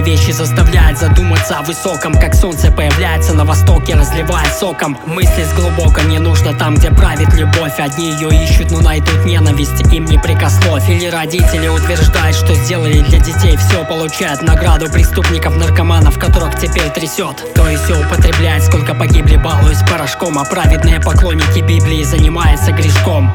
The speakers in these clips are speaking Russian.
вещи заставляют задуматься о высоком Как солнце появляется на востоке, разливая соком. Мысли с глубоко не нужно там, где правит любовь. Одни ее ищут, но найдут ненависть, им не прикословь Или родители утверждают, что сделали для детей все Получают награду преступников, наркоманов, которых теперь трясет То есть все употребляет, сколько погибли, балуясь порошком А праведные поклонники Библии занимаются грешком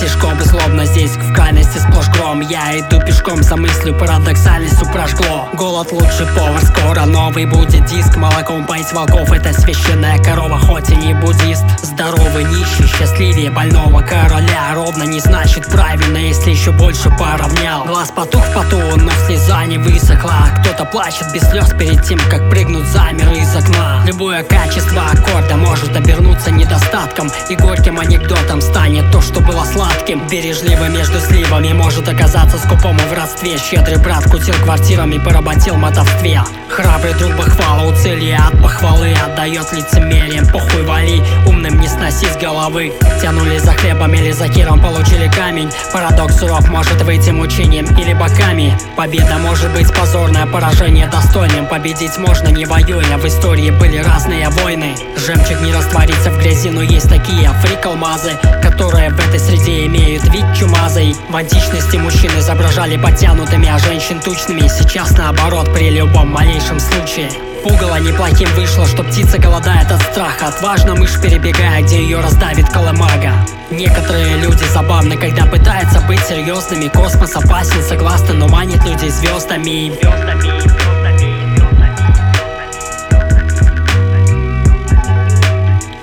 Тяжко злобно здесь в крайности сплошь гром. Я иду пешком за мыслью парадоксальностью прожгло Голод лучший повар, скоро новый будет диск Молоком поить волков. Это священная корова Хоть и не буддист. Здоровый нищий, счастливее больного короля. Ровно не значит правильно, если еще больше поравнял. Глаз потух в поту, но слеза не высохла. Кто-то плачет без слез перед тем, как прыгнуть замер из окна. Любое качество аккорда может обернуться недостатком. И горьким анекдотом станет то, что было сладко сладким Бережливо между сливами может оказаться скупому в родстве. Щедрый брат кутил квартирами, поработил мотовстве. Храбрый друг похвала у цели от похвалы Отдает лицемерием, похуй вали Сноси с головы. Тянули за хлебом или за киром, получили камень. Парадокс суров может выйти мучением или боками. Победа может быть позорное, поражение достойным. Победить можно не воюя, в истории были разные войны. Жемчуг не растворится в грязи, но есть такие фрикалмазы Которые в этой среде имеют вид чумазой В античности мужчин изображали подтянутыми, а женщин тучными. Сейчас наоборот, при любом малейшем случае Пугало неплохим вышло, что птица голодает от страха. Отважно мышь перебегая, где ее раздавит колымага. Некоторые люди забавны, когда пытаются быть серьезными Космос опасен, согласно, но манит людей звездами, звездами.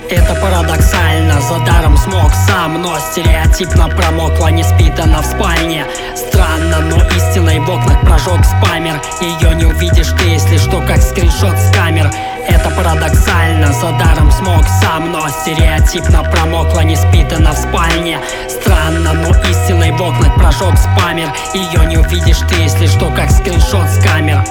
Это парадоксально, за даром смог сам Но стереотипно промокла, не спитана в спальне. Странно, но истиной в окнах прожег спамер. Ее не увидишь ты, если что, скриншот с камер это парадоксально, за даром смог сам Но стереотипно промокла, не спитана в спальне. Странно, но истиной в окнах прожег спамер. Ее не увидишь ты, если что, как скриншот с камер